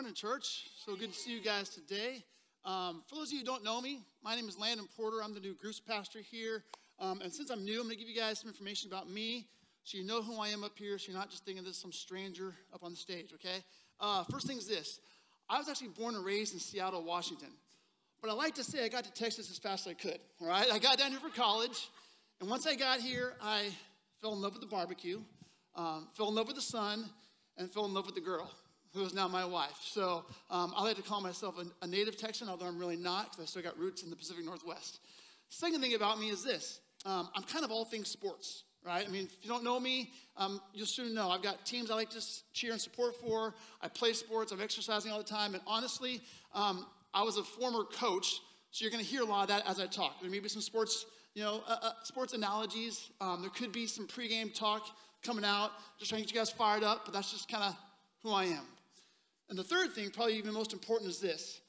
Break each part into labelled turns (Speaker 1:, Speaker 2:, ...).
Speaker 1: morning, church. So good to see you guys today. Um, for those of you who don't know me, my name is Landon Porter. I'm the new Groups Pastor here. Um, and since I'm new, I'm going to give you guys some information about me so you know who I am up here, so you're not just thinking this is some stranger up on the stage, okay? Uh, first thing is this I was actually born and raised in Seattle, Washington. But I like to say I got to Texas as fast as I could, all right? I got down here for college. And once I got here, I fell in love with the barbecue, um, fell in love with the sun, and fell in love with the girl who is now my wife. So um, I like to call myself a, a native Texan, although I'm really not because I still got roots in the Pacific Northwest. Second thing about me is this um, I'm kind of all things sports, right? I mean, if you don't know me, um, you'll soon know. I've got teams I like to cheer and support for. I play sports, I'm exercising all the time. And honestly, um, I was a former coach, so you're going to hear a lot of that as I talk. There may be some sports, you know, uh, uh, sports analogies. Um, there could be some pregame talk coming out, just trying to get you guys fired up, but that's just kind of who I am. And the third thing, probably even most important, is this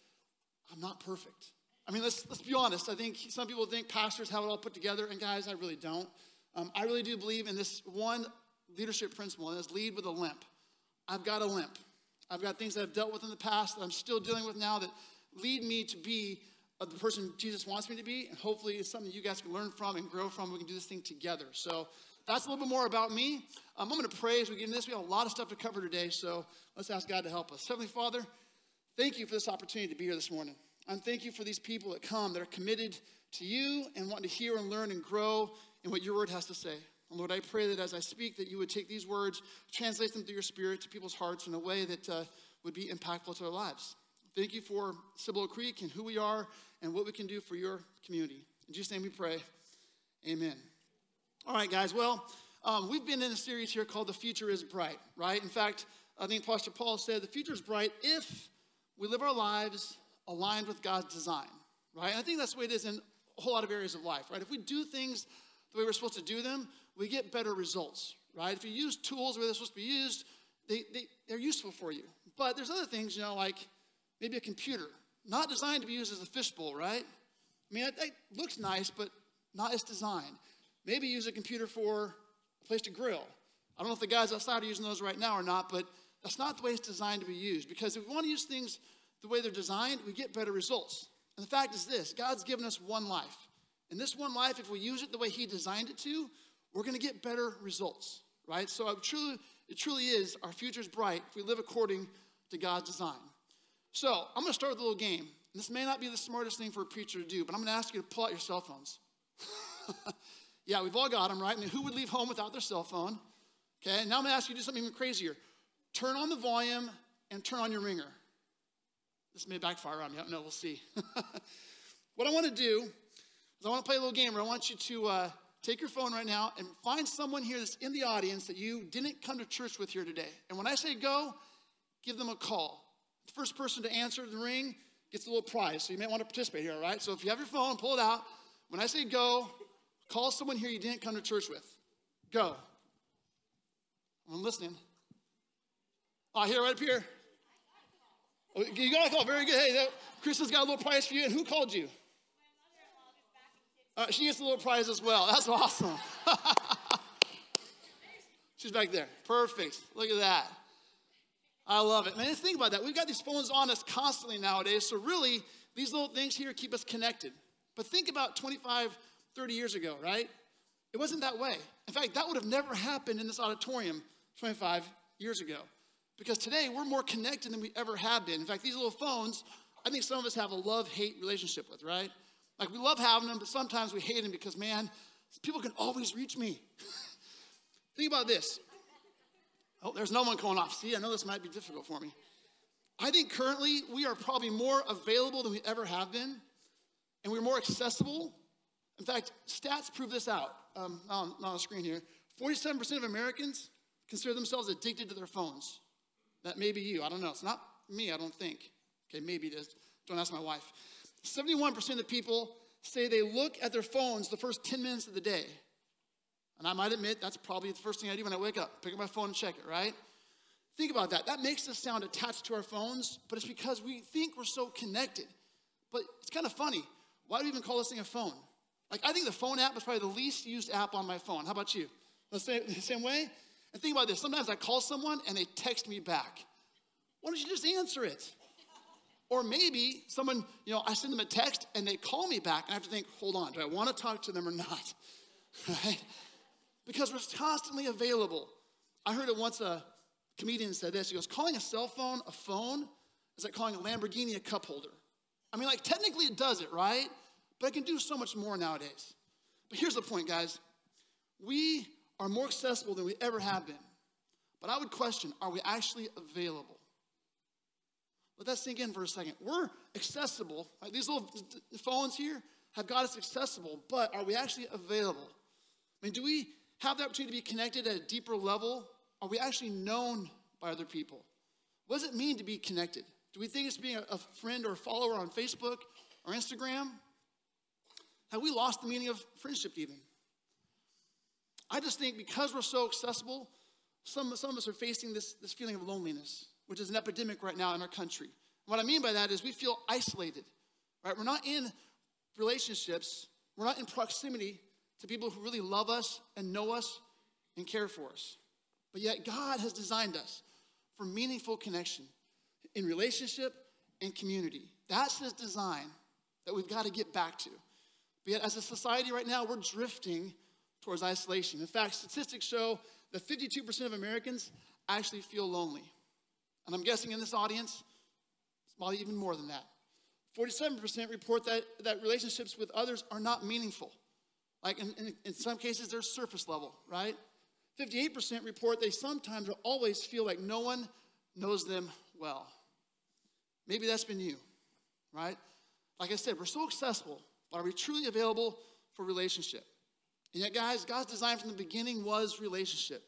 Speaker 1: I'm not perfect. I mean, let's, let's be honest. I think some people think pastors have it all put together, and guys, I really don't. Um, I really do believe in this one leadership principle, and it's lead with a limp. I've got a limp. I've got things that I've dealt with in the past that I'm still dealing with now that lead me to be the person Jesus wants me to be, and hopefully it's something you guys can learn from and grow from. We can do this thing together. So that's a little bit more about me. Um, I'm going to pray as we get into this. We have a lot of stuff to cover today, so let's ask God to help us. Heavenly Father, thank you for this opportunity to be here this morning. And thank you for these people that come that are committed to you and want to hear and learn and grow in what your word has to say. And Lord, I pray that as I speak, that you would take these words, translate them through your spirit to people's hearts in a way that uh, would be impactful to their lives. Thank you for Cibolo Creek and who we are and what we can do for your community. In Jesus' name we pray. Amen. All right, guys. Well, um, we've been in a series here called The Future is Bright, right? In fact, I think Pastor Paul said the future is bright if we live our lives aligned with God's design, right? And I think that's the way it is in a whole lot of areas of life, right? If we do things the way we're supposed to do them, we get better results, right? If you use tools where they're supposed to be used, they, they, they're useful for you. But there's other things, you know, like maybe a computer, not designed to be used as a fishbowl, right? I mean, it, it looks nice, but not as designed. Maybe use a computer for a place to grill. I don't know if the guys outside are using those right now or not, but that's not the way it's designed to be used. Because if we want to use things the way they're designed, we get better results. And the fact is this God's given us one life. And this one life, if we use it the way He designed it to, we're going to get better results, right? So it truly, it truly is, our future is bright if we live according to God's design. So I'm going to start with a little game. This may not be the smartest thing for a preacher to do, but I'm going to ask you to pull out your cell phones. Yeah, we've all got them, right? I mean, who would leave home without their cell phone? Okay, now I'm gonna ask you to do something even crazier. Turn on the volume and turn on your ringer. This may backfire on me, I don't know, we'll see. what I wanna do is I wanna play a little game where I want you to uh, take your phone right now and find someone here that's in the audience that you didn't come to church with here today. And when I say go, give them a call. The first person to answer the ring gets a little prize, so you may want to participate here, all right? So if you have your phone, pull it out. When I say go, Call someone here you didn't come to church with. Go. I'm listening. Oh, here, right up here. Oh, you got a call. Very good. Hey, that, Kristen's got a little prize for you. And who called you? Uh, she gets a little prize as well. That's awesome. She's back there. Perfect. Look at that. I love it. Man, think about that. We've got these phones on us constantly nowadays. So, really, these little things here keep us connected. But think about 25, 30 years ago, right? It wasn't that way. In fact, that would have never happened in this auditorium 25 years ago. Because today we're more connected than we ever have been. In fact, these little phones, I think some of us have a love hate relationship with, right? Like we love having them, but sometimes we hate them because, man, people can always reach me. think about this. Oh, there's no one going off. See, I know this might be difficult for me. I think currently we are probably more available than we ever have been, and we're more accessible in fact, stats prove this out. Um, on, on the screen here. 47% of Americans consider themselves addicted to their phones. That may be you. I don't know. It's not me, I don't think. Okay, maybe it is. Don't ask my wife. 71% of people say they look at their phones the first 10 minutes of the day. And I might admit that's probably the first thing I do when I wake up pick up my phone and check it, right? Think about that. That makes us sound attached to our phones, but it's because we think we're so connected. But it's kind of funny. Why do we even call this thing a phone? Like, I think the phone app is probably the least used app on my phone. How about you? The same, the same way? And think about this sometimes I call someone and they text me back. Why don't you just answer it? Or maybe someone, you know, I send them a text and they call me back and I have to think, hold on, do I want to talk to them or not? Right? Because we're constantly available. I heard it once a comedian said this. He goes, calling a cell phone a phone is like calling a Lamborghini a cup holder. I mean, like, technically it does it, right? But it can do so much more nowadays. But here's the point, guys. We are more accessible than we ever have been. But I would question are we actually available? Let that sink in for a second. We're accessible. Like these little phones here have got us accessible, but are we actually available? I mean, do we have the opportunity to be connected at a deeper level? Are we actually known by other people? What does it mean to be connected? Do we think it's being a, friend or a follower on Facebook or Instagram? Have we lost the meaning of friendship even? I just think because we're so accessible, some, some of us are facing this, this feeling of loneliness, which is an epidemic right now in our country. What I mean by that is we feel isolated, right? We're not in relationships, we're not in proximity to people who really love us and know us and care for us. But yet, God has designed us for meaningful connection in relationship and community. That's His design that we've got to get back to. But yet, as a society right now, we're drifting towards isolation. In fact, statistics show that 52% of Americans actually feel lonely. And I'm guessing in this audience, it's probably even more than that. 47% report that, that relationships with others are not meaningful. Like in, in, in some cases, they're surface level, right? 58% report they sometimes or always feel like no one knows them well. Maybe that's been you, right? Like I said, we're so accessible, are we truly available for relationship? And yet, guys, God's design from the beginning was relationship.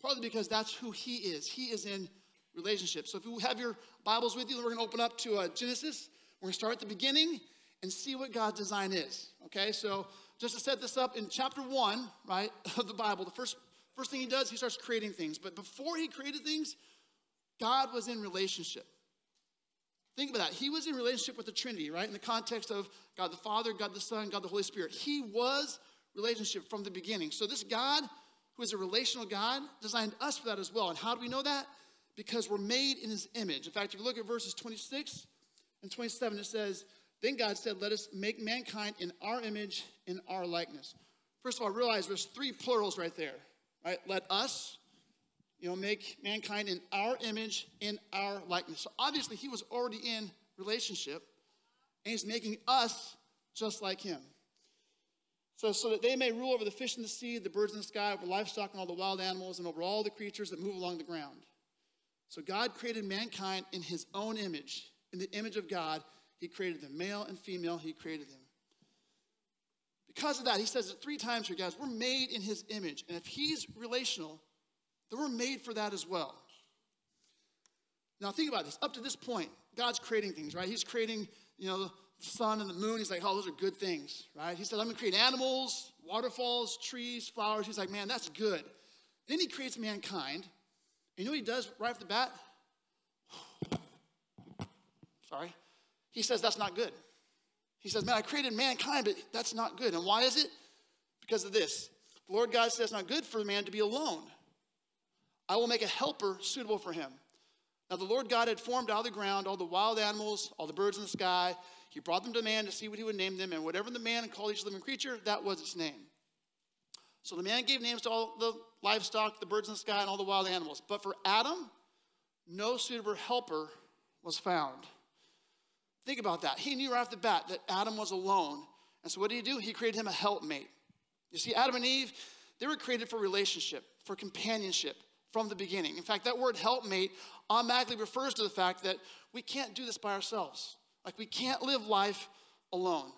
Speaker 1: Partly because that's who He is. He is in relationship. So if you have your Bibles with you, we're going to open up to uh, Genesis. We're going to start at the beginning and see what God's design is. Okay, so just to set this up, in chapter one, right, of the Bible, the first, first thing He does, He starts creating things. But before He created things, God was in relationship. Think about that. He was in relationship with the Trinity, right? In the context of God the Father, God the Son, God the Holy Spirit. He was relationship from the beginning. So, this God, who is a relational God, designed us for that as well. And how do we know that? Because we're made in his image. In fact, if you look at verses 26 and 27, it says, Then God said, Let us make mankind in our image, in our likeness. First of all, realize there's three plurals right there, right? Let us, you know, make mankind in our image, in our likeness. So obviously, he was already in relationship, and he's making us just like him. So, so that they may rule over the fish in the sea, the birds in the sky, over livestock and all the wild animals, and over all the creatures that move along the ground. So God created mankind in his own image. In the image of God, he created them. Male and female, he created them. Because of that, he says it three times here, guys, we're made in his image. And if he's relational, then we're made for that as well. Now think about this. Up to this point, God's creating things, right? He's creating, you know, the sun and the moon. He's like, oh, those are good things, right? He said, I'm to create animals, waterfalls, trees, flowers. He's like, man, that's good. Then he creates mankind. And you know what he does right off the bat? Sorry. He says, that's not good. He says, man, I created mankind, but that's not good. And why is it? Because of this. The Lord God says, it's not good for man to be alone. I will make a helper suitable for him. Now, the Lord God had formed out of the ground all the wild animals, all the birds in the sky, he brought them to man to see what he would name them, and whatever the man called each living creature, that was its name. So the man gave names to all the livestock, the birds in the sky, and all the wild animals. But for Adam, no suitable helper was found. Think about that. He knew right off the bat that Adam was alone. And so what did he do? He created him a helpmate. You see, Adam and Eve, they were created for relationship, for companionship from the beginning. In fact, that word helpmate automatically refers to the fact that we can't do this by ourselves. Like we can't live life alone.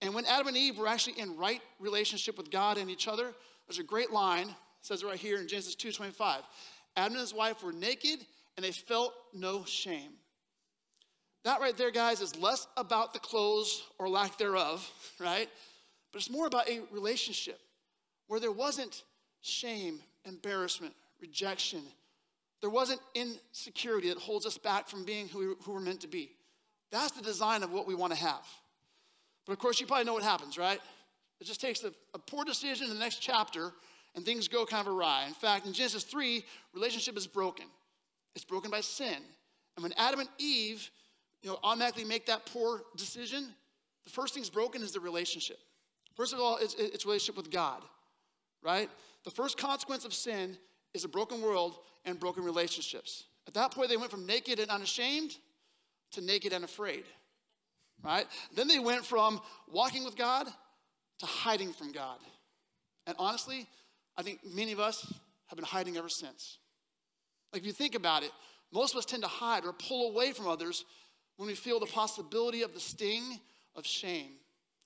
Speaker 1: And when Adam and Eve were actually in right relationship with God and each other, there's a great line, says it right here in Genesis 2:25. Adam and his wife were naked and they felt no shame. That right there, guys, is less about the clothes or lack thereof, right? But it's more about a relationship where there wasn't shame, embarrassment, rejection. There wasn't insecurity that holds us back from being who, we, who we're meant to be. That's the design of what we want to have. But of course, you probably know what happens, right? It just takes a, a poor decision in the next chapter and things go kind of awry. In fact, in Genesis 3, relationship is broken. It's broken by sin. And when Adam and Eve, you know, automatically make that poor decision, the first thing's broken is the relationship. First of all, it's, it's relationship with God, right? The first consequence of sin is a broken world and broken relationships. At that point, they went from naked and unashamed to naked and afraid, right? Then they went from walking with God to hiding from God. And honestly, I think many of us have been hiding ever since. Like, if you think about it, most of us tend to hide or pull away from others when we feel the possibility of the sting of shame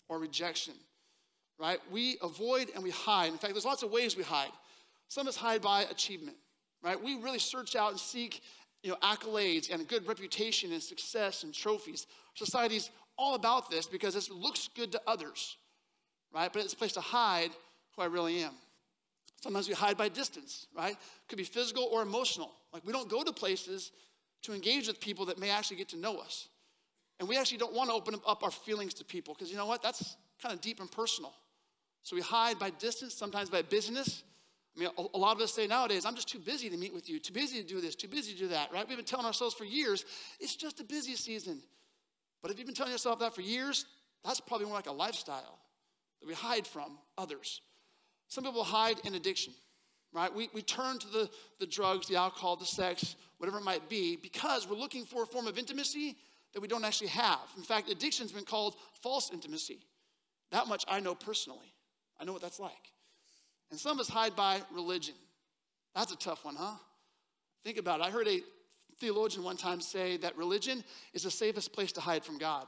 Speaker 1: or rejection, right? We avoid and we hide. In fact, there's lots of ways we hide. Some us hide by achievement, right? We really search out and seek you know, accolades and a good reputation and success and trophies. Society's all about this because it looks good to others, right? But it's a place to hide who I really am. Sometimes we hide by distance, right? Could be physical or emotional. Like we don't go to places to engage with people that may actually get to know us. And we actually don't want to open up our feelings to people because you know what? That's kind of deep and personal. So we hide by distance, sometimes by business. I mean, a, a lot of us say nowadays, I'm just too busy to meet with you, too busy to do this, too busy to do that, right? We've been telling ourselves for years, it's just a busy season. But if you've been telling yourself that for years, that's probably more like a lifestyle that we hide from others. Some people hide in addiction, right? We, we turn to the, the drugs, the alcohol, the sex, whatever it might be, because we're looking for a form of intimacy that we don't actually have. In fact, addiction's been called false intimacy. That much I know personally. I know what that's like. And some of us hide by religion. That's a tough one, huh? Think about it. I heard a theologian one time say that religion is the safest place to hide from God.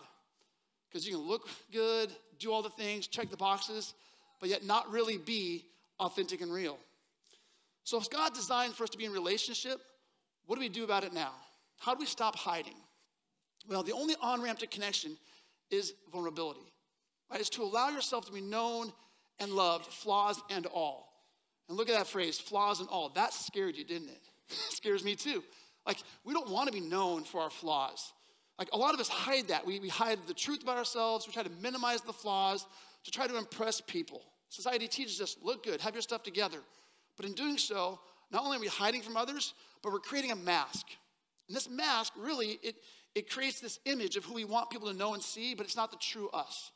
Speaker 1: Because you can look good, do all the things, check the boxes, but yet not really be authentic and real. So, if God designed for us to be in relationship, what do we do about it now? How do we stop hiding? Well, the only on ramp to connection is vulnerability, right? It's to allow yourself to be known and loved, flaws and all. And look at that phrase, flaws and all. That scared you, didn't it? it scares me too. Like, we don't want to be known for our flaws. Like, a lot of us hide that. We, we hide the truth about ourselves, we try to minimize the flaws to try to impress people. Society teaches us look good, have your stuff together. But in doing so, not only are we hiding from others, but we're creating a mask. And this mask really it it creates this image of who we want people to know and see, but it's not the true us.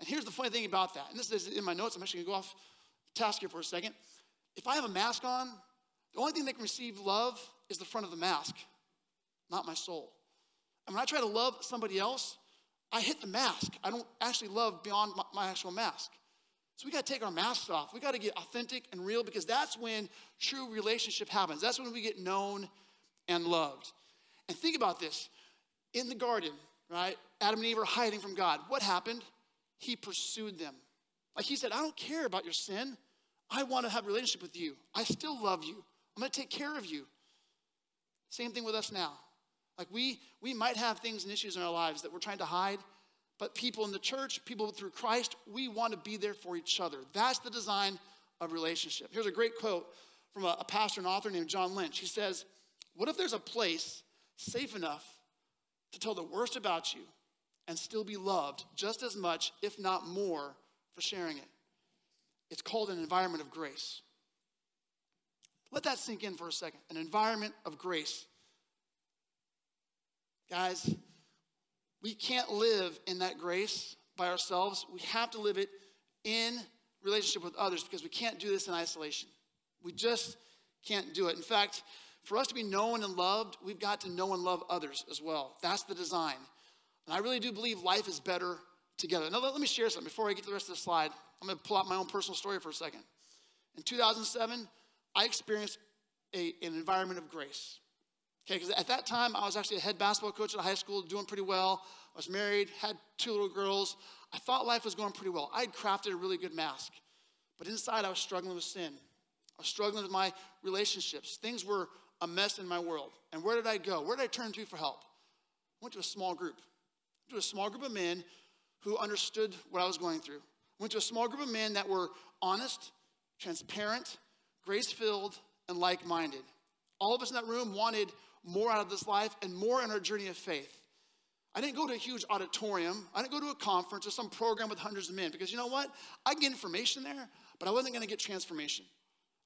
Speaker 1: And here's the funny thing about that. And this is in my notes. I'm actually going to go off task here for a second. If I have a mask on, the only thing that can receive love is the front of the mask, not my soul. And when I try to love somebody else, I hit the mask. I don't actually love beyond my, my actual mask. So we got to take our masks off. We got to get authentic and real because that's when true relationship happens. That's when we get known and loved. And think about this. In the garden, right? Adam and Eve are hiding from God. What happened? He pursued them. Like he said, I don't care about your sin. I want to have a relationship with you. I still love you. I'm going to take care of you. Same thing with us now. Like we we might have things and issues in our lives that we're trying to hide, but people in the church, people through Christ, we want to be there for each other. That's the design of relationship. Here's a great quote from a, a pastor and author named John Lynch. He says, What if there's a place safe enough to tell the worst about you and still be loved just as much, if not more, for sharing it? It's called an environment of grace. Let that sink in for a second. An environment of grace. Guys, we can't live in that grace by ourselves. We have to live it in relationship with others because we can't do this in isolation. We just can't do it. In fact, for us to be known and loved, we've got to know and love others as well. That's the design. And I really do believe life is better together. Now, let me share something before I get to the rest of the slide. I'm going to pull out my own personal story for a second. In 2007, I experienced a, an environment of grace. Okay, because at that time, I was actually a head basketball coach at a high school, doing pretty well. I was married, had two little girls. I thought life was going pretty well. I had crafted a really good mask. But inside, I was struggling with sin. I was struggling with my relationships. Things were a mess in my world. And where did I go? Where did I turn to for help? I went to a small group. To a small group of men who understood what I was going through. Went to a small group of men that were honest, transparent, grace filled, and like minded. All of us in that room wanted more out of this life and more in our journey of faith. I didn't go to a huge auditorium. I didn't go to a conference or some program with hundreds of men because you know what? I get information there, but I wasn't going to get transformation.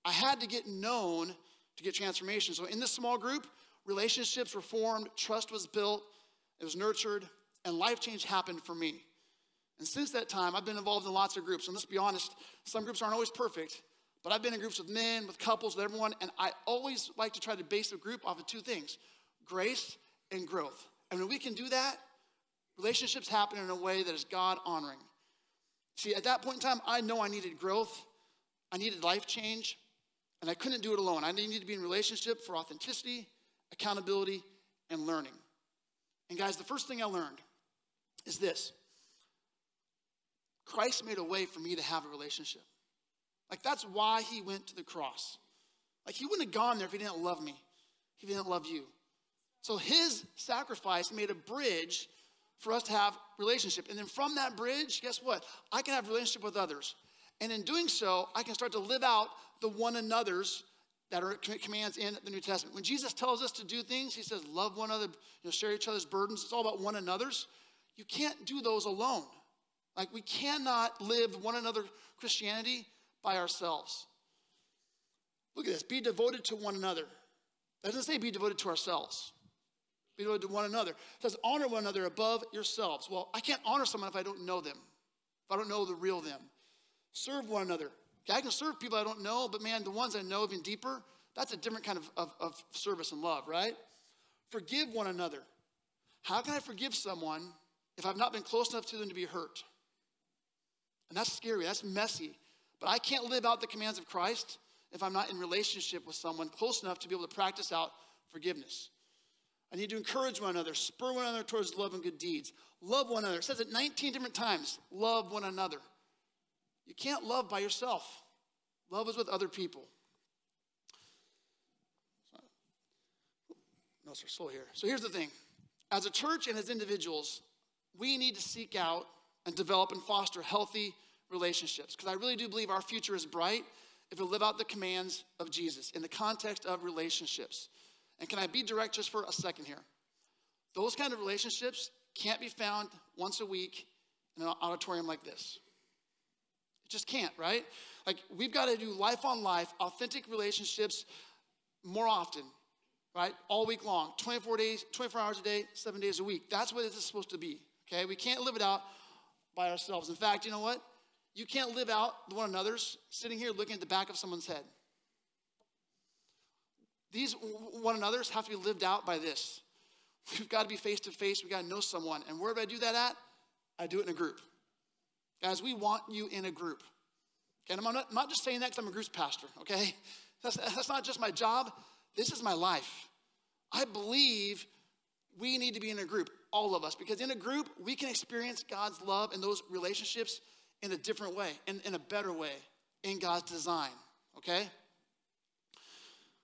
Speaker 1: I had to get known to get transformation. So in this small group, relationships were formed, trust was built, it was nurtured, and life change happened for me. And since that time, I've been involved in lots of groups. And let's be honest, some groups aren't always perfect, but I've been in groups with men, with couples, with everyone, and I always like to try to base a group off of two things grace and growth. And when we can do that, relationships happen in a way that is God honoring. See, at that point in time, I know I needed growth, I needed life change, and I couldn't do it alone. I needed to be in relationship for authenticity, accountability, and learning. And guys, the first thing I learned is this Christ made a way for me to have a relationship. Like, that's why he went to the cross. Like, he wouldn't have gone there if he didn't love me, if he didn't love you. So, his sacrifice made a bridge for us to have relationship. And then from that bridge, guess what? I can have relationship with others. And in doing so, I can start to live out the one another's that are commands in the New Testament. When Jesus tells us to do things, he says, love one another, you know, share each other's burdens. It's all about one another's. You can't do those alone. Like we cannot live one another Christianity by ourselves. Look at this. Be devoted to one another. That doesn't say be devoted to ourselves. Be devoted to one another. It says honor one another above yourselves. Well, I can't honor someone if I don't know them, if I don't know the real them. Serve one another. Okay, I can serve people I don't know, but man, the ones I know even deeper, that's a different kind of, of, of service and love, right? Forgive one another. How can I forgive someone if I've not been close enough to them to be hurt? And that's scary, that's messy. But I can't live out the commands of Christ if I'm not in relationship with someone close enough to be able to practice out forgiveness. I need to encourage one another, spur one another towards love and good deeds. Love one another. It says it 19 different times. Love one another. You can't love by yourself. Love is with other people. No, sir, slow here. So here's the thing. As a church and as individuals, we need to seek out and develop and foster healthy relationships. Because I really do believe our future is bright if we live out the commands of Jesus in the context of relationships. And can I be direct just for a second here? Those kind of relationships can't be found once a week in an auditorium like this. It just can't, right? Like, we've got to do life on life, authentic relationships more often, right? All week long, 24 days, 24 hours a day, seven days a week. That's what this is supposed to be, okay? We can't live it out by ourselves. In fact, you know what? You can't live out one another's sitting here looking at the back of someone's head. These one another's have to be lived out by this. We've got to be face to face. We've got to know someone. And where do I do that at? I do it in a group. Guys, we want you in a group. Okay, and I'm not, I'm not just saying that because I'm a group pastor, okay? That's, that's not just my job, this is my life. I believe we need to be in a group, all of us, because in a group, we can experience God's love and those relationships in a different way, in, in a better way, in God's design, okay?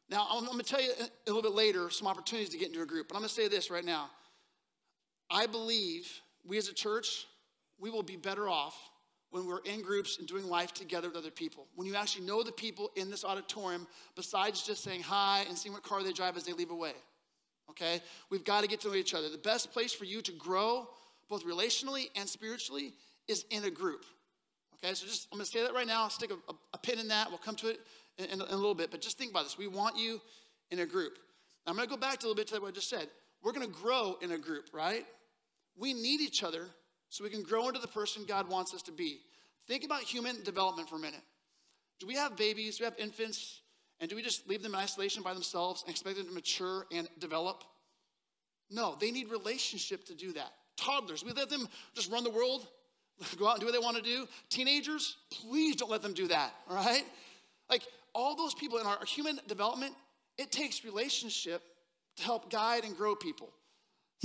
Speaker 1: Now, I'm, I'm gonna tell you a little bit later some opportunities to get into a group, but I'm gonna say this right now. I believe we as a church, we will be better off when we're in groups and doing life together with other people. When you actually know the people in this auditorium, besides just saying hi and seeing what car they drive as they leave away. Okay? We've got to get to know each other. The best place for you to grow, both relationally and spiritually, is in a group. Okay, so just I'm gonna say that right now. Stick a, a, a pin in that. We'll come to it in, in, in, a little bit, but just think about this. We want you in a group. Now, I'm gonna go back to a little bit to what I just said. We're gonna grow in a group, right? We need each other so we can grow into the person God wants us to be. Think about human development for a minute. Do we have babies? Do we have infants? And do we just leave them in isolation by themselves and expect them to mature and develop? No, they need relationship to do that. Toddlers, we let them just run the world, go out and do what they want to do. Teenagers, please don't let them do that, all right? Like all those people in our human development, it takes relationship to help guide and grow people.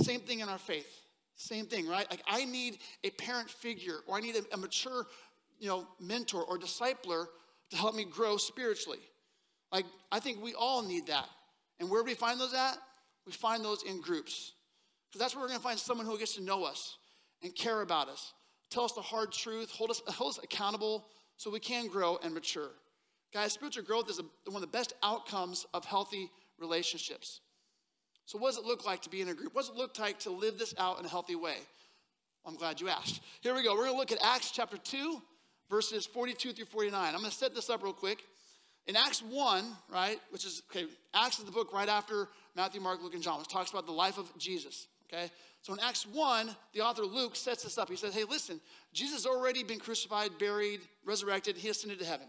Speaker 1: Same thing in our faith. Same thing, right? Like I need a parent figure or I need a, a mature, you know, mentor or discipler to help me grow spiritually. Like I think we all need that. And where do we find those at? We find those in groups. Because that's where we're going to find someone who gets to know us and care about us, tell us the hard truth, hold us, hold us accountable so we can grow and mature. Guys, spiritual growth is a, one of the best outcomes of healthy relationships. So, what does it look like to be in a group? What does it look like to live this out in a healthy way? I'm glad you asked. Here we go. We're going to look at Acts chapter 2, verses 42 through 49. I'm going to set this up real quick. In Acts 1, right, which is, okay, Acts is the book right after Matthew, Mark, Luke, and John, which talks about the life of Jesus, okay? So in Acts 1, the author Luke sets this up. He says, hey, listen, Jesus has already been crucified, buried, resurrected, he ascended to heaven.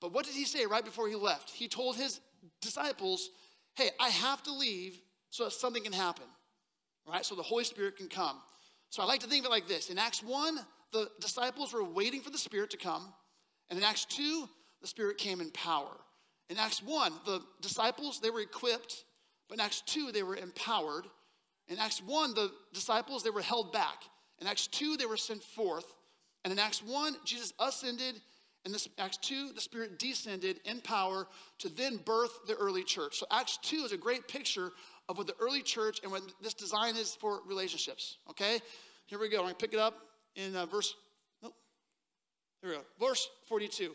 Speaker 1: But what did he say right before he left? He told his disciples, hey, I have to leave so that something can happen, right? So the Holy Spirit can come. So I like to think of it like this. In Acts 1, the disciples were waiting for the Spirit to come. And in Acts 2, the Spirit came in power. In Acts 1, the disciples, they were equipped. But in Acts 2, they were empowered. In Acts 1, the disciples, they were held back. In Acts 2, they were sent forth. And in Acts 1, Jesus ascended. And in this, Acts 2, the Spirit descended in power to then birth the early church. So Acts 2 is a great picture of what the early church and what this design is for relationships. Okay? Here we go. I'm going to pick it up in uh, verse, nope. Here we go. Verse 42.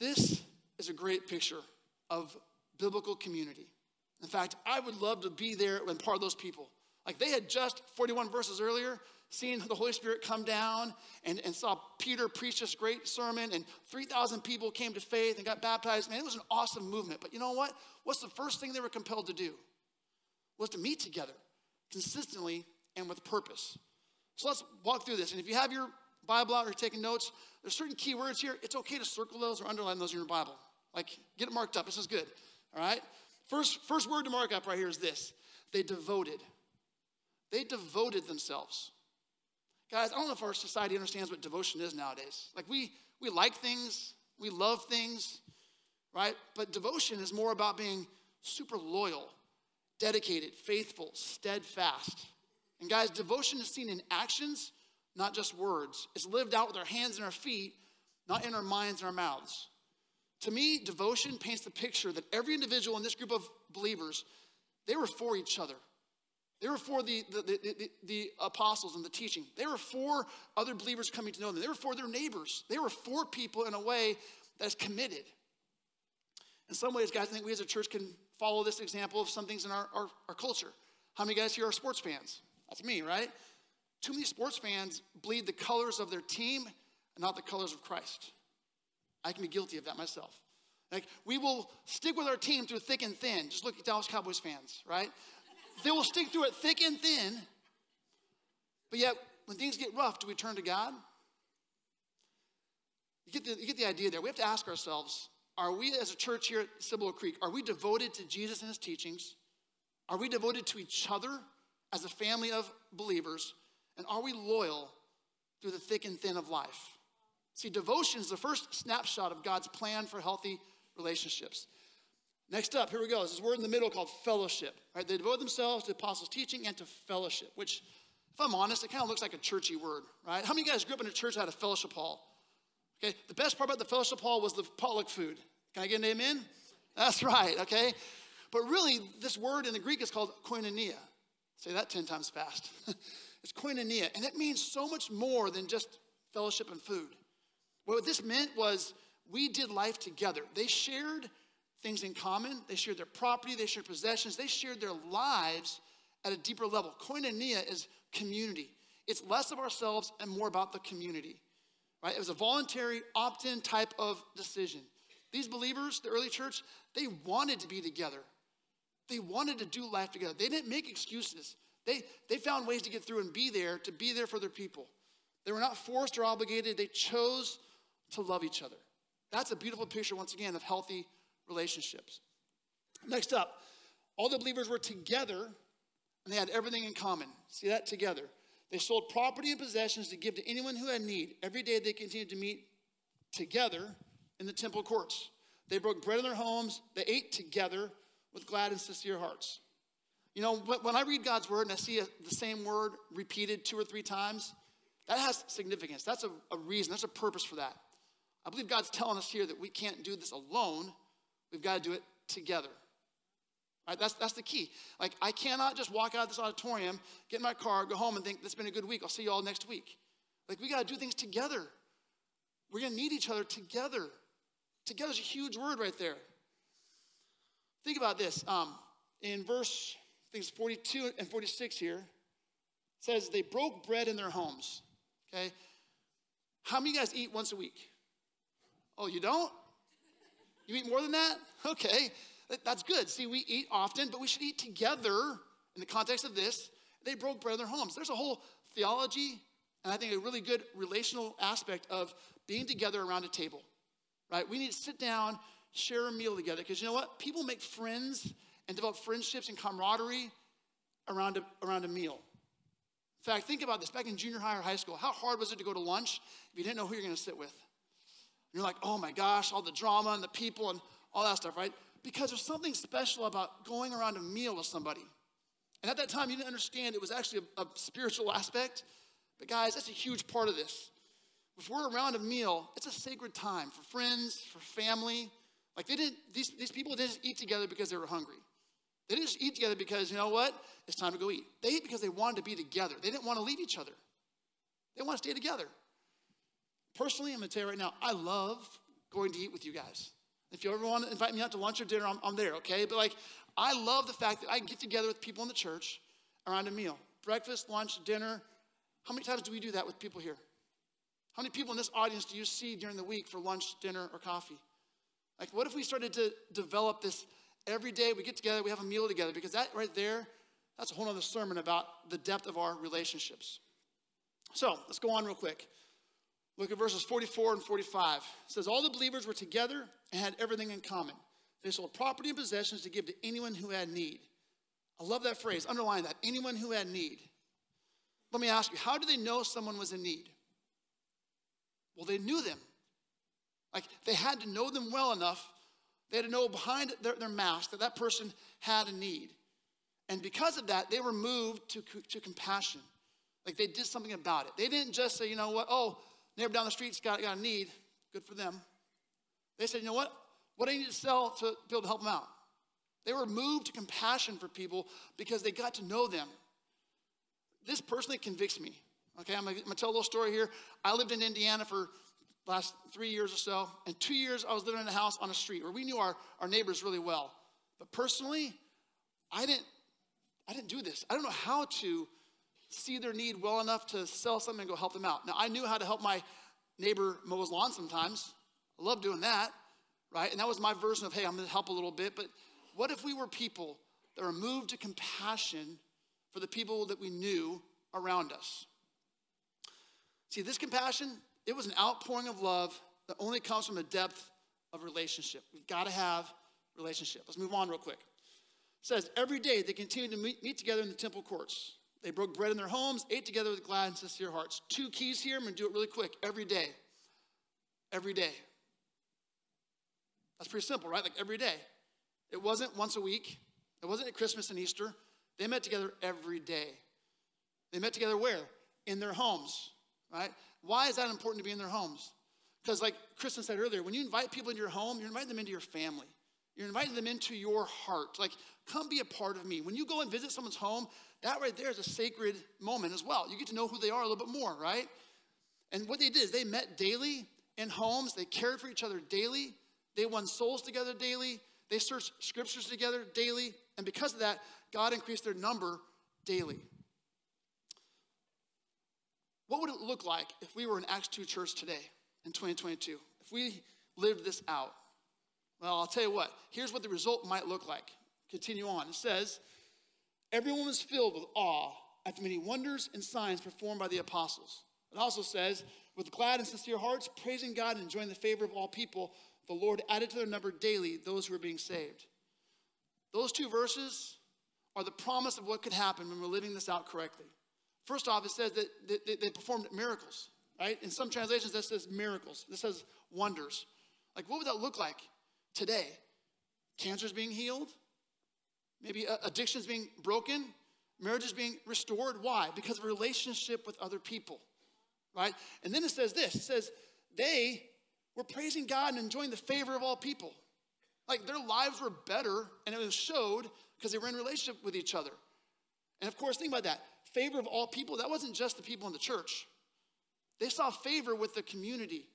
Speaker 1: This is a great picture of biblical community. In fact, I would love to be there and part of those people. Like they had just 41 verses earlier seen the Holy Spirit come down and, and saw Peter preach this great sermon, and 3,000 people came to faith and got baptized. Man, it was an awesome movement. But you know what? What's the first thing they were compelled to do? Was to meet together consistently and with purpose. So let's walk through this. And if you have your Bible out or taking notes, there's certain key words here. It's okay to circle those or underline those in your Bible. Like, get it marked up. This is good. All right? First, first word to mark up right here is this they devoted. They devoted themselves. Guys, I don't know if our society understands what devotion is nowadays. Like, we, we like things, we love things, right? But devotion is more about being super loyal, dedicated, faithful, steadfast. And guys, devotion is seen in actions, not just words. It's lived out with our hands and our feet, not in our minds and our mouths. To me, devotion paints the picture that every individual in this group of believers, they were for each other. They were for the, the, the, the, apostles and the teaching. They were for other believers coming to know them. They were for their neighbors. They were for people in a way that is committed. In some ways, guys, I think we as a church can follow this example of some things in our, our, our culture. How many guys here are sports fans? That's me, right? Too many sports fans bleed the colors of their team and not the colors of Christ. I can be guilty of that myself. Like, we will stick with our team through thick and thin. Just look at Dallas Cowboys fans, right? they will stick through it thick and thin. But yet, when things get rough, do we turn to God? You get, the, you get the idea there. We have to ask ourselves are we as a church here at Cibolo Creek, are we devoted to Jesus and his teachings? Are we devoted to each other as a family of believers? And are we loyal through the thick and thin of life? See, devotion is the first snapshot of God's plan for healthy relationships. Next up, here we go. This is word in the middle called fellowship. Right? They devote themselves to apostles' teaching and to fellowship, which, if I'm honest, it kind of looks like a churchy word, right? How many of you guys grew up in a church that had a fellowship hall? Okay, the best part about the fellowship hall was the potluck food. Can I get an amen? That's right, okay? But really, this word in the Greek is called koinonia. Say that 10 times fast. it's koinonia, and that means so much more than just fellowship and food. What this meant was we did life together. They shared things in common. They shared their property, they shared possessions, they shared their lives at a deeper level. Koinonia is community. It's less of ourselves and more about the community. Right? It was a voluntary opt-in type of decision. These believers, the early church, they wanted to be together. They wanted to do life together. They didn't make excuses. They, they found ways to get through and be there, to be there for their people. They were not forced or obligated. They chose to love each other. That's a beautiful picture, once again, of healthy relationships. Next up, all the believers were together and they had everything in common. See that together. They sold property and possessions to give to anyone who had need. Every day they continued to meet together in the temple courts. They broke bread in their homes. They ate together with glad and sincere hearts. You know, when I read God's word and I see a, the same word repeated two or three times, that has significance. That's a, a reason, that's a purpose for that. I believe God's telling us here that we can't do this alone. We've got to do it together. Right? That's, that's the key. Like, I cannot just walk out of this auditorium, get in my car, go home, and think, that's been a good week. I'll see you all next week. Like, we got to do things together. We're going to need each other together. Together is a huge word right there. Think about this. Um, in verse, think it's 42 and 46 here, says they broke bread in their homes. Okay? How many of you guys eat once a week? Oh, you don't? You eat more than that? Okay, that's good. See, we eat often, but we should eat together in the context of this. They broke bread in their homes. There's a whole theology and I think a really good relational aspect of being together around a table, right? We need to sit down, share a meal together, because you know what? People make friends and develop friendships and camaraderie around a, around a meal. In fact, think about this. Back in junior high or high school, how hard was it to go to lunch if you didn't know who you're going to sit with? You're like, oh my gosh, all the drama and the people and all that stuff, right? Because there's something special about going around a meal with somebody. And at that time, you didn't understand it was actually a, a spiritual aspect. But guys, that's a huge part of this. If we're around a meal, it's a sacred time for friends, for family. Like they didn't, these, these people didn't eat together because they were hungry. They didn't just eat together because, you know what? It's time to go eat. They ate because they wanted to be together. They didn't want to leave each other. They want to stay together. Personally, I'm going to tell you right now, I love going to eat with you guys. If you ever want to invite me out to lunch or dinner, I'm, I'm there, okay? But like, I love the fact that I can get together with people in the church around a meal breakfast, lunch, dinner. How many times do we do that with people here? How many people in this audience do you see during the week for lunch, dinner, or coffee? Like, what if we started to develop this every day? We get together, we have a meal together, because that right there, that's a whole other sermon about the depth of our relationships. So, let's go on real quick. Look at verses 44 and 45. It says, All the believers were together and had everything in common. They sold property and possessions to give to anyone who had need. I love that phrase. Underline that. Anyone who had need. Let me ask you, how do they know someone was in need? Well, they knew them. Like they had to know them well enough. They had to know behind their, their mask that that person had a need. And because of that, they were moved to, to compassion. Like they did something about it. They didn't just say, you know what, oh, neighbor down the street's got, got a need. Good for them. They said, you know what? What do I need to sell to be able to help them out? They were moved to compassion for people because they got to know them. This personally convicts me. Okay, I'm gonna, I'm gonna tell a little story here. I lived in Indiana for last three years or so, and two years I was living in a house on a street where we knew our, our neighbors really well. But personally, I didn't I didn't do this. I don't know how to see their need well enough to sell something and go help them out. Now I knew how to help my neighbor mow his lawn sometimes. I love doing that, right? And that was my version of, hey, I'm gonna help a little bit. But what if we were people that were moved to compassion for the people that we knew around us? See, this compassion, it was an outpouring of love that only comes from a depth of relationship. We've got to have relationship. Let's move on real quick. It says, every day they continued to meet, meet together in the temple courts. They broke bread in their homes, ate together with glad and sincere hearts. Two keys here. I'm going to do it really quick. Every day. Every day. That's pretty simple, right? Like every day. It wasn't once a week. It wasn't at Christmas and Easter. They met together every day. They met together where? In their homes right? Why is that important to be in their homes? Because, like Kristen said earlier, when you invite people into your home, you're inviting them into your family. You're inviting them into your heart. Like, come be a part of me. When you go and visit someone's home, that right there is a sacred moment as well. You get to know who they are a little bit more, right? And what they did is they met daily in homes, they cared for each other daily, they won souls together daily, they searched scriptures together daily, and because of that, God increased their number daily. What would it look like if we were in Acts 2 church today in 2022? If we lived this out? Well, I'll tell you what, here's what the result might look like. Continue on. It says, Everyone was filled with awe at the many wonders and signs performed by the apostles. It also says, with glad and sincere hearts, praising God and enjoying the favor of all people, the Lord added to their number daily those who were being saved. Those two verses are the promise of what could happen when we're living this out correctly. First off, it says that they performed miracles, right? In some translations, that says miracles. This says wonders. Like, what would that look like today? Cancer's being healed? Maybe uh, addictions being broken? Marriages being restored? Why? Because of relationship with other people, right? And then it says this it says, they were praising God and enjoying the favor of all people. Like their lives were better, and it was showed because they were in relationship with each other. And of course, think about that favor of all people, that wasn't just the people in the church. They saw favor with the community,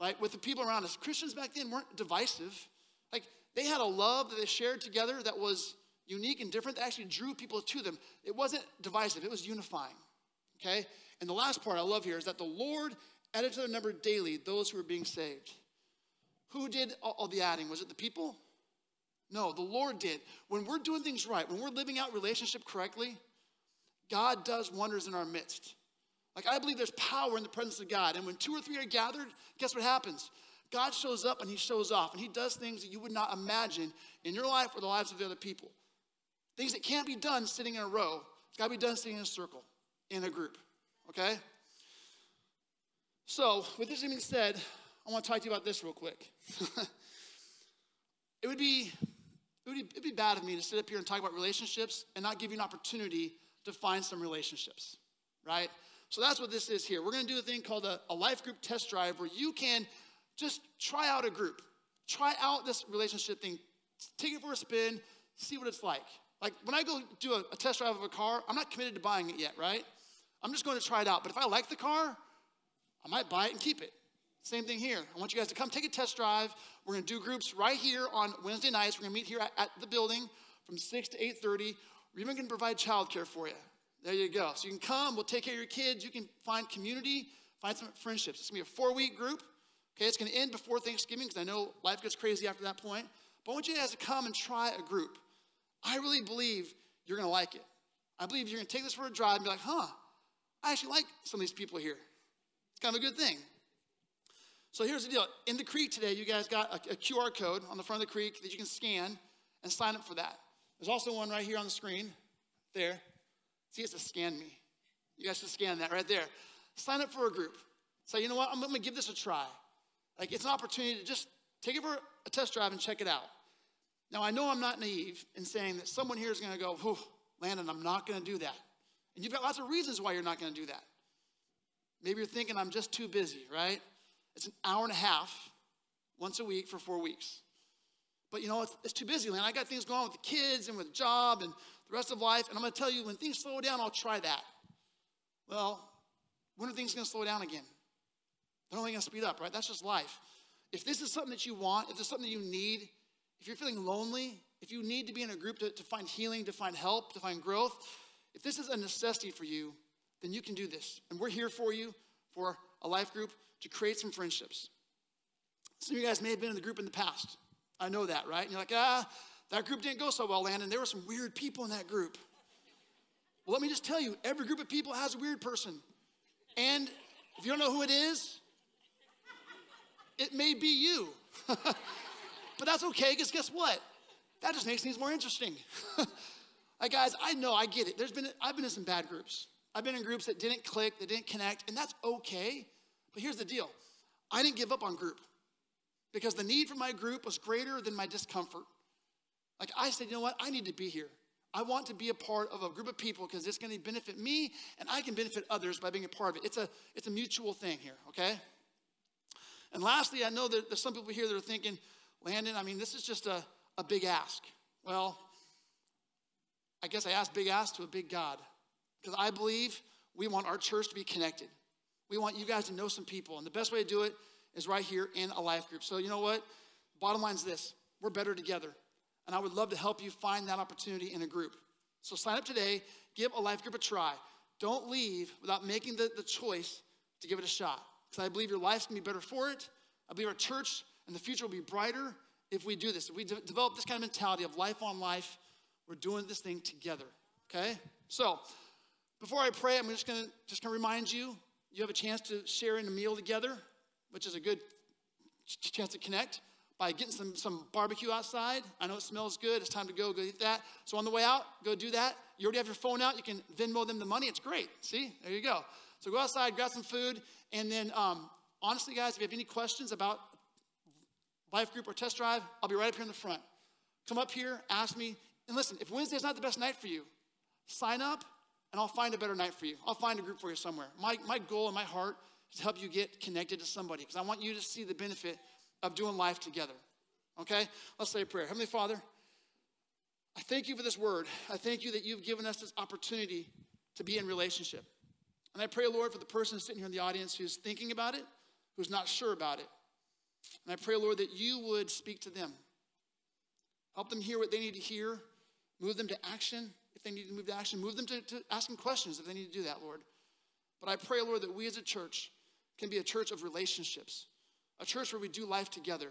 Speaker 1: like with the people around us. Christians back then weren't divisive. Like they had a love that they shared together that was unique and different that actually drew people to them. It wasn't divisive, it was unifying. Okay? And the last part I love here is that the Lord added to their number daily those who were being saved. Who did all the adding? Was it the people? No, the Lord did. When we're doing things right, when we're living out relationship correctly, God does wonders in our midst. Like I believe there's power in the presence of God. And when two or three are gathered, guess what happens? God shows up and he shows off and he does things that you would not imagine in your life or the lives of the other people. Things that can't be done sitting in a row. It's got to be done sitting in a circle, in a group. Okay? So, with this being said, I want to talk to you about this real quick. it would be it would be, bad of me to sit up here and talk about relationships and not give you an opportunity to find some relationships, right? So that's what this is here. We're going to do a thing called a, a life group test drive where you can just try out a group, try out this relationship thing, take it for a spin, see what it's like. Like when I go do a, a test drive of a car, I'm not committed to buying it yet, right? I'm just going to try it out. But if I like the car, I might buy it and keep it. Same thing here. I want you guys to come take a test drive. We're going to do groups right here on Wednesday nights. We're going to meet here at, at the building from 6 to 8.30. We're even going to provide childcare for you. There you go. So you can come. We'll take care of your kids. You can find community, find some friendships. It's going to be a four-week group. Okay, it's going to end before Thanksgiving because I know life gets crazy after that point. But I want you guys to come and try a group. I really believe you're going to like it. I believe you're going to take this for a drive and be like, huh, I actually like some of these people here. It's kind of a good thing. So here's the deal. In the creek today, you guys got a, a, QR code on the front of the creek that you can scan and sign up for that. There's also one right here on the screen. There. See, it's a scan me. You guys should scan that right there. Sign up for a group. Say, you know what? I'm going to give this a try. Like, it's an opportunity to just take it for a test drive and check it out. Now, I know I'm not naive in saying that someone here is going to go, whew, Landon, I'm not going to do that. And you've got lots of reasons why you're not going to do that. Maybe you're thinking, I'm just too busy, right? It's an hour and a half once a week for four weeks. But you know, it's, it's too busy, Landon. I got things going on with the kids and with the job and the rest of life. And I'm going to tell you, when things slow down, I'll try that. Well, when are things going to slow down again? They're only going to speed up, right? That's just life. If this is something that you want, if this is something you need, if you're feeling lonely, if you need to be in a group to, to find healing, to find help, to find growth, if this is a necessity for you, then you can do this. And we're here for you for a life group to create some friendships. Some of you guys may have been in the group in the past. I know that, right? And you're like, ah, that group didn't go so well, Landon. There were some weird people in that group. Well, let me just tell you every group of people has a weird person. And if you don't know who it is, it may be you. but that's okay, because guess what? That just makes things more interesting. like, guys, I know, I get it. There's been, I've been in some bad groups. I've been in groups that didn't click, that didn't connect, and that's okay. But here's the deal I didn't give up on group because the need for my group was greater than my discomfort. Like, I said, you know what? I need to be here. I want to be a part of a group of people because it's going to benefit me and I can benefit others by being a part of it. It's a, it's a mutual thing here, okay? And lastly, I know that there's some people here that are thinking, Landon, I mean, this is just a, a big ask. Well, I guess I asked big ask to a big God because I believe we want our church to be connected. We want you guys to know some people, and the best way to do it is right here in a life group. So, you know what? Bottom line is this we're better together. And I would love to help you find that opportunity in a group. So, sign up today, give a life group a try. Don't leave without making the, the choice to give it a shot. Because I believe your life's gonna be better for it. I believe our church and the future will be brighter if we do this. If we de- develop this kind of mentality of life on life, we're doing this thing together. Okay? So, before I pray, I'm just gonna just gonna remind you, you have a chance to share in a meal together, which is a good chance to connect by getting some, some barbecue outside. I know it smells good. It's time to go, go eat that. So on the way out, go do that. You already have your phone out. You can Venmo them the money. It's great. See, there you go. So go outside, grab some food, and then um, honestly, guys, if you have any questions about life group or test drive, I'll be right up here in the front. Come up here, ask me. And listen, if Wednesday's not the best night for you, sign up and I'll find a better night for you. I'll find a group for you somewhere. My, my goal and my heart to help you get connected to somebody because I want you to see the benefit of doing life together. Okay? Let's say a prayer. Heavenly Father, I thank you for this word. I thank you that you've given us this opportunity to be in relationship. And I pray, Lord, for the person sitting here in the audience who's thinking about it, who's not sure about it. And I pray, Lord, that you would speak to them. Help them hear what they need to hear, move them to action if they need to move to action, move them to, to asking questions if they need to do that, Lord. But I pray, Lord, that we as a church can be a church of relationships, a church where we do life together.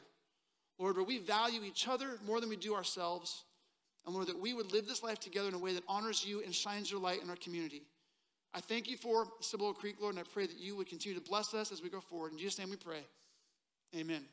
Speaker 1: Lord, where we value each other more than we do ourselves. And Lord, that we would live this life together in a way that honors you and shines your light in our community. I thank you for Cibolo Creek, Lord, and I pray that you would continue to bless us as we go forward. In Jesus' name we pray. Amen.